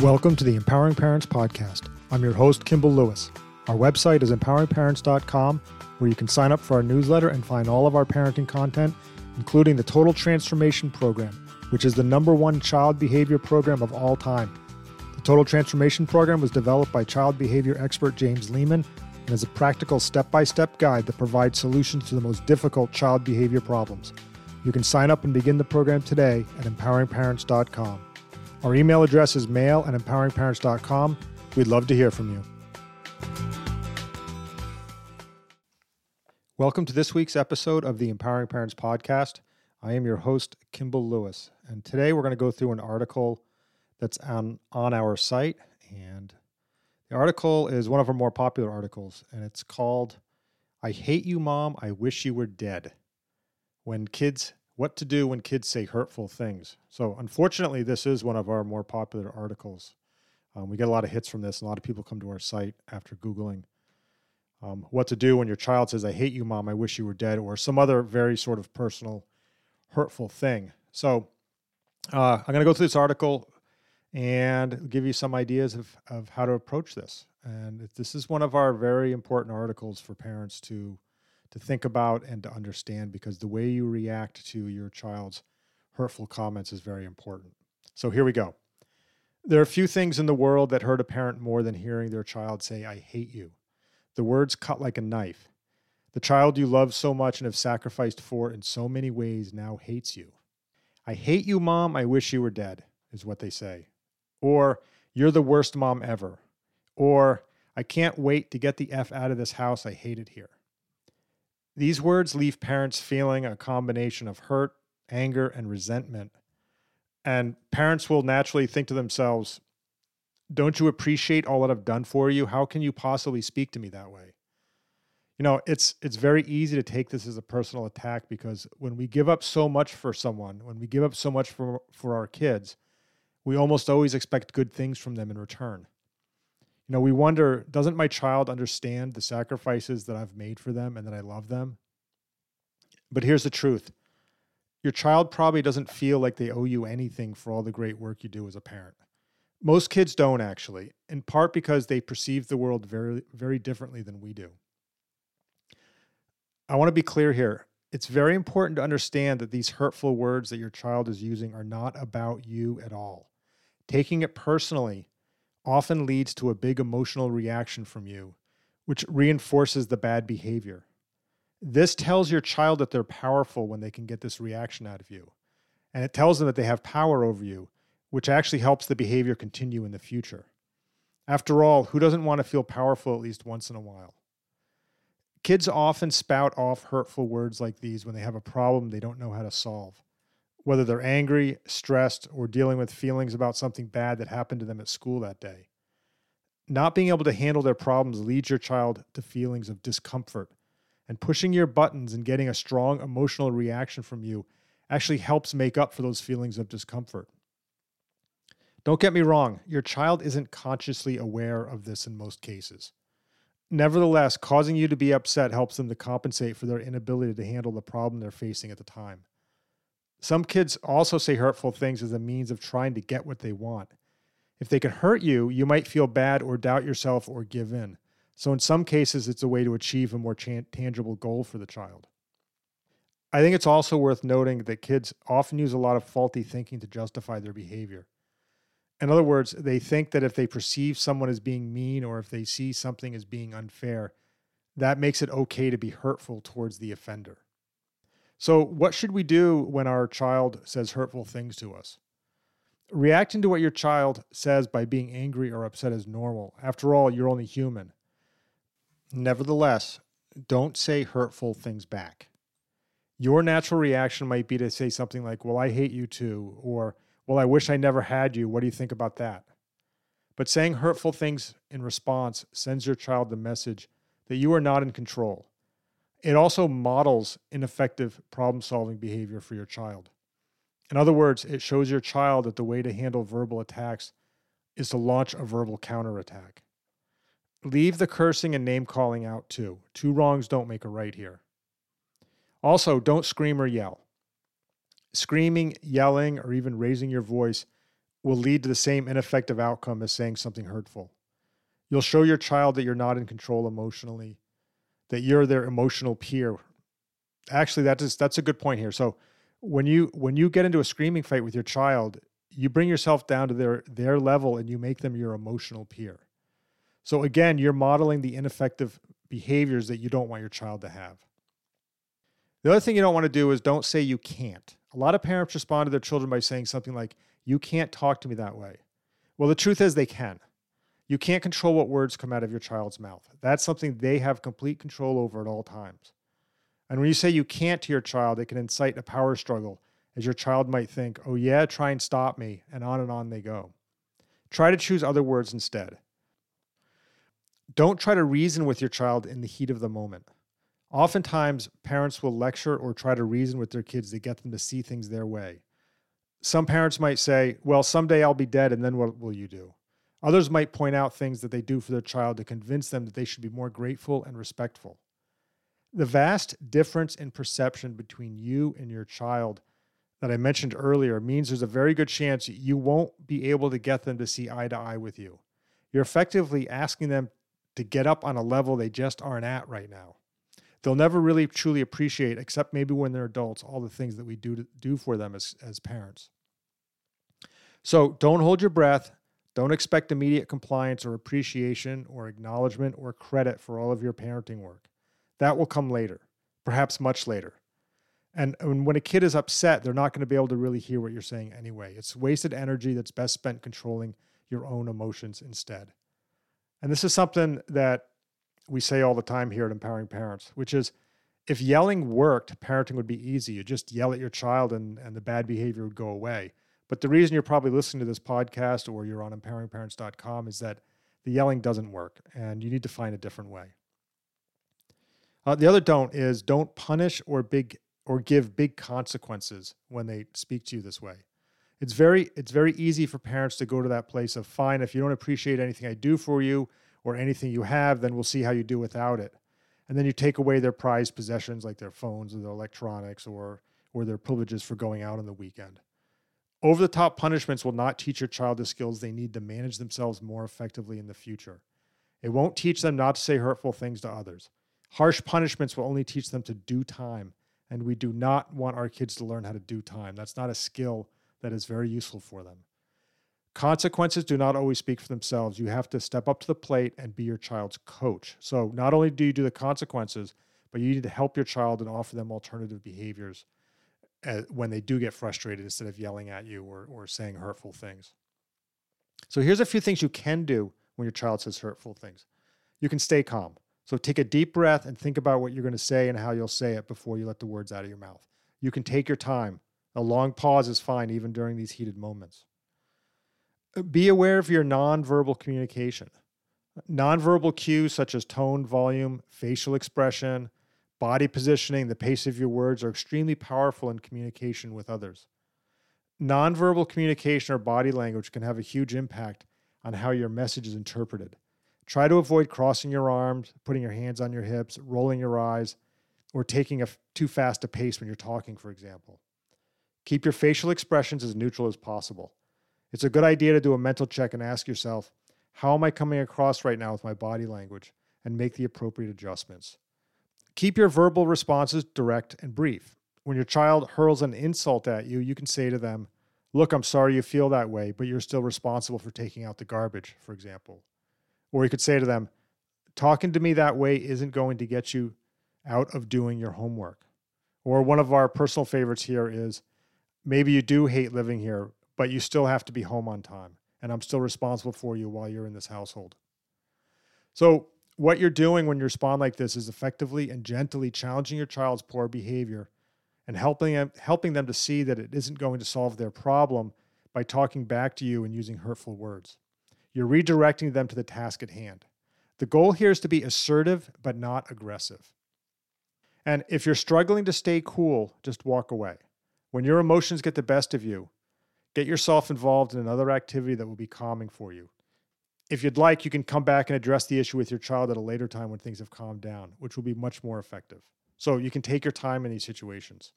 Welcome to the Empowering Parents Podcast. I'm your host, Kimball Lewis. Our website is empoweringparents.com, where you can sign up for our newsletter and find all of our parenting content, including the Total Transformation Program, which is the number one child behavior program of all time. The Total Transformation Program was developed by child behavior expert James Lehman and is a practical step by step guide that provides solutions to the most difficult child behavior problems. You can sign up and begin the program today at empoweringparents.com. Our email address is mail at empoweringparents.com. We'd love to hear from you. Welcome to this week's episode of the Empowering Parents Podcast. I am your host, Kimball Lewis, and today we're going to go through an article that's on, on our site. And the article is one of our more popular articles, and it's called I Hate You, Mom. I Wish You Were Dead. When kids what to do when kids say hurtful things. So, unfortunately, this is one of our more popular articles. Um, we get a lot of hits from this. A lot of people come to our site after Googling um, what to do when your child says, I hate you, mom, I wish you were dead, or some other very sort of personal, hurtful thing. So, uh, I'm going to go through this article and give you some ideas of, of how to approach this. And this is one of our very important articles for parents to to think about and to understand because the way you react to your child's hurtful comments is very important. So here we go. There are few things in the world that hurt a parent more than hearing their child say, I hate you. The words cut like a knife. The child you love so much and have sacrificed for in so many ways now hates you. I hate you, mom. I wish you were dead, is what they say. Or, you're the worst mom ever. Or, I can't wait to get the F out of this house. I hate it here. These words leave parents feeling a combination of hurt, anger, and resentment. And parents will naturally think to themselves, Don't you appreciate all that I've done for you? How can you possibly speak to me that way? You know, it's it's very easy to take this as a personal attack because when we give up so much for someone, when we give up so much for for our kids, we almost always expect good things from them in return you know, we wonder doesn't my child understand the sacrifices that I've made for them and that I love them? But here's the truth your child probably doesn't feel like they owe you anything for all the great work you do as a parent. Most kids don't actually, in part because they perceive the world very, very differently than we do. I want to be clear here. It's very important to understand that these hurtful words that your child is using are not about you at all. Taking it personally often leads to a big emotional reaction from you, which reinforces the bad behavior. This tells your child that they're powerful when they can get this reaction out of you. And it tells them that they have power over you, which actually helps the behavior continue in the future. After all, who doesn't want to feel powerful at least once in a while? Kids often spout off hurtful words like these when they have a problem they don't know how to solve whether they're angry, stressed, or dealing with feelings about something bad that happened to them at school that day. Not being able to handle their problems leads your child to feelings of discomfort, and pushing your buttons and getting a strong emotional reaction from you actually helps make up for those feelings of discomfort. Don't get me wrong, your child isn't consciously aware of this in most cases. Nevertheless, causing you to be upset helps them to compensate for their inability to handle the problem they're facing at the time. Some kids also say hurtful things as a means of trying to get what they want. If they can hurt you, you might feel bad or doubt yourself or give in. So, in some cases, it's a way to achieve a more tangible goal for the child. I think it's also worth noting that kids often use a lot of faulty thinking to justify their behavior. In other words, they think that if they perceive someone as being mean or if they see something as being unfair, that makes it okay to be hurtful towards the offender. So, what should we do when our child says hurtful things to us? Reacting to what your child says by being angry or upset is normal. After all, you're only human. Nevertheless, don't say hurtful things back. Your natural reaction might be to say something like, Well, I hate you too, or Well, I wish I never had you. What do you think about that? But saying hurtful things in response sends your child the message that you are not in control it also models ineffective problem solving behavior for your child. In other words, it shows your child that the way to handle verbal attacks is to launch a verbal counterattack. Leave the cursing and name calling out too. Two wrongs don't make a right here. Also, don't scream or yell. Screaming, yelling, or even raising your voice will lead to the same ineffective outcome as saying something hurtful. You'll show your child that you're not in control emotionally, that you're their emotional peer. Actually, that is that's a good point here. So when you when you get into a screaming fight with your child, you bring yourself down to their their level and you make them your emotional peer. So again, you're modeling the ineffective behaviors that you don't want your child to have. The other thing you don't want to do is don't say you can't. A lot of parents respond to their children by saying something like, You can't talk to me that way. Well, the truth is they can. You can't control what words come out of your child's mouth. That's something they have complete control over at all times. And when you say you can't to your child, it can incite a power struggle, as your child might think, oh, yeah, try and stop me, and on and on they go. Try to choose other words instead. Don't try to reason with your child in the heat of the moment. Oftentimes, parents will lecture or try to reason with their kids to get them to see things their way. Some parents might say, Well, someday I'll be dead, and then what will you do? Others might point out things that they do for their child to convince them that they should be more grateful and respectful. The vast difference in perception between you and your child that I mentioned earlier means there's a very good chance you won't be able to get them to see eye to eye with you. You're effectively asking them to get up on a level they just aren't at right now. They'll never really truly appreciate, except maybe when they're adults, all the things that we do to, do for them as, as parents. So don't hold your breath. Don't expect immediate compliance or appreciation or acknowledgement or credit for all of your parenting work. That will come later, perhaps much later. And, when a kid is upset, they're not going to be able to really hear what you're saying anyway. It's wasted energy that's best spent controlling your own emotions instead. And this is something that we say all the time here at Empowering Parents, which is if yelling worked, parenting would be easy. You just yell at your child and, and the bad behavior would go away. But the reason you're probably listening to this podcast or you're on empoweringparents.com is that the yelling doesn't work and you need to find a different way. Uh, the other don't is don't punish or big or give big consequences when they speak to you this way. It's very it's very easy for parents to go to that place of fine if you don't appreciate anything I do for you or anything you have, then we'll see how you do without it. And then you take away their prized possessions like their phones or their electronics or or their privileges for going out on the weekend. Over the top punishments will not teach your child the skills they need to manage themselves more effectively in the future. It won't teach them not to say hurtful things to others. Harsh punishments will only teach them to do time, and we do not want our kids to learn how to do time. That's not a skill that is very useful for them. Consequences do not always speak for themselves. You have to step up to the plate and be your child's coach. So, not only do you do the consequences, but you need to help your child and offer them alternative behaviors uh, when they do get frustrated instead of yelling at you or, or saying hurtful things. So, here's a few things you can do when your child says hurtful things. You can stay calm. So, take a deep breath and think about what you're going to say and how you'll say it before you let the words out of your mouth. You can take your time. A long pause is fine, even during these heated moments. Uh, be aware of your nonverbal communication. Nonverbal cues such as tone, volume, facial expression, Body positioning, the pace of your words are extremely powerful in communication with others. Nonverbal communication or body language can have a huge impact on how your message is interpreted. Try to avoid crossing your arms, putting your hands on your hips, rolling your eyes, or taking a f- too fast a pace when you're talking, for example. Keep your facial expressions as neutral as possible. It's a good idea to do a mental check and ask yourself, how am I coming across right now with my body language? And make the appropriate adjustments. Keep your verbal responses direct and brief. When your child hurls an insult at you, you can say to them, Look, I'm sorry you feel that way, but you're still responsible for taking out the garbage, for example. Or you could say to them, Talking to me that way isn't going to get you out of doing your homework. Or one of our personal favorites here is, Maybe you do hate living here, but you still have to be home on time, and I'm still responsible for you while you're in this household. So what you're doing when you respond like this is effectively and gently challenging your child's poor behavior and helping them, helping them to see that it isn't going to solve their problem by talking back to you and using hurtful words. You're redirecting them to the task at hand. The goal here is to be assertive but not aggressive. And if you're struggling to stay cool, just walk away. When your emotions get the best of you, get yourself involved in another activity that will be calming for you if you'd like, you can come back and address the issue with your child at a later time when things have calmed down, which will be much more effective. So you can take your time in these situations.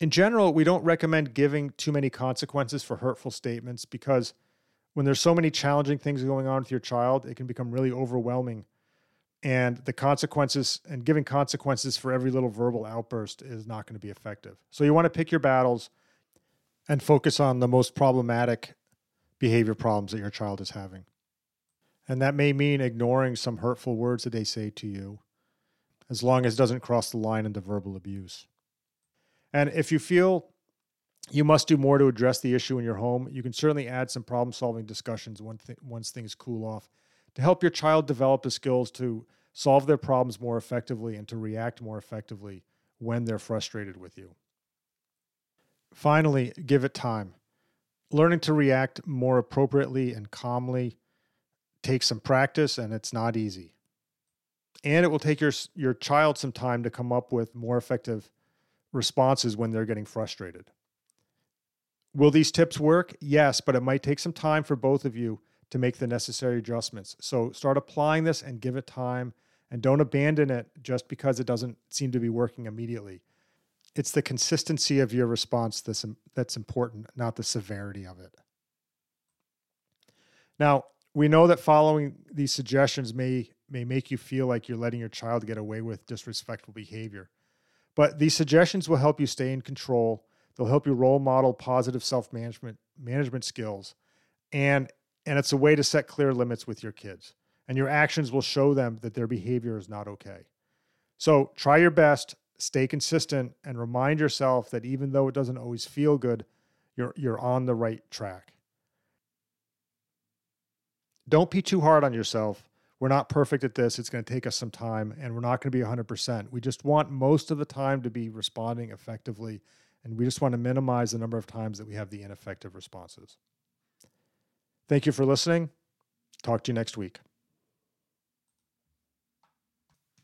In general, we don't recommend giving too many consequences for hurtful statements because when there's so many challenging things going on with your child, it can become really overwhelming. And the consequences and giving consequences for every little verbal outburst is not going to be effective. So you want to pick your battles and focus on the most problematic behavior problems that your child is having. And that may mean ignoring some hurtful words that they say to you, as long as it doesn't cross the line into verbal abuse. And if you feel you must do more to address the issue in your home. You can certainly add some problem solving discussions once things cool off to help your child develop the skills to solve their problems more effectively and to react more effectively when they're frustrated with you. Finally, give it time. Learning to react more appropriately and calmly takes some practice and it's not easy. And it will take your, your child some time to come up with more effective responses when they're getting frustrated. Will these tips work? Yes, but it might take some time for both of you to make the necessary adjustments. So start applying this and give it time and don't abandon it just because it doesn't seem to be working immediately. It's the consistency of your response that's, that's important, not the severity of it. Now, we know that following these suggestions may, may make you feel like you're letting your child get away with disrespectful behavior. But these suggestions will help you stay in control They'll help you role model positive self management management skills, and and it's a way to set clear limits with your kids. And your actions will show them that their behavior is not okay. So try your best, stay consistent, and remind yourself that even though it doesn't always feel good, you're you're on the right track. Don't be too hard on yourself. We're not perfect at this. It's going to take us some time, and we're not going to be 100%. We just want most of the time to be responding effectively and we just want to minimize the number of times that we have the ineffective responses. Thank you for listening. Talk to you next week.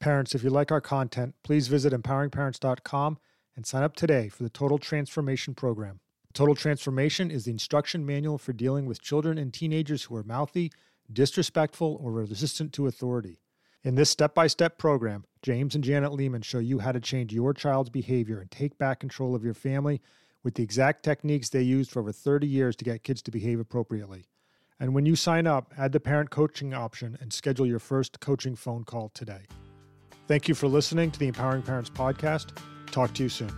Parents, if you like our content, please visit empoweringparents.com and sign up today for the Total Transformation Program. Total Transformation is the instruction manual for dealing with children and teenagers who are mouthy, disrespectful, or resistant to authority. In this step by step program, James and Janet Lehman show you how to change your child's behavior and take back control of your family with the exact techniques they used for over 30 years to get kids to behave appropriately. And when you sign up, add the parent coaching option and schedule your first coaching phone call today. Thank you for listening to the Empowering Parents Podcast. Talk to you soon.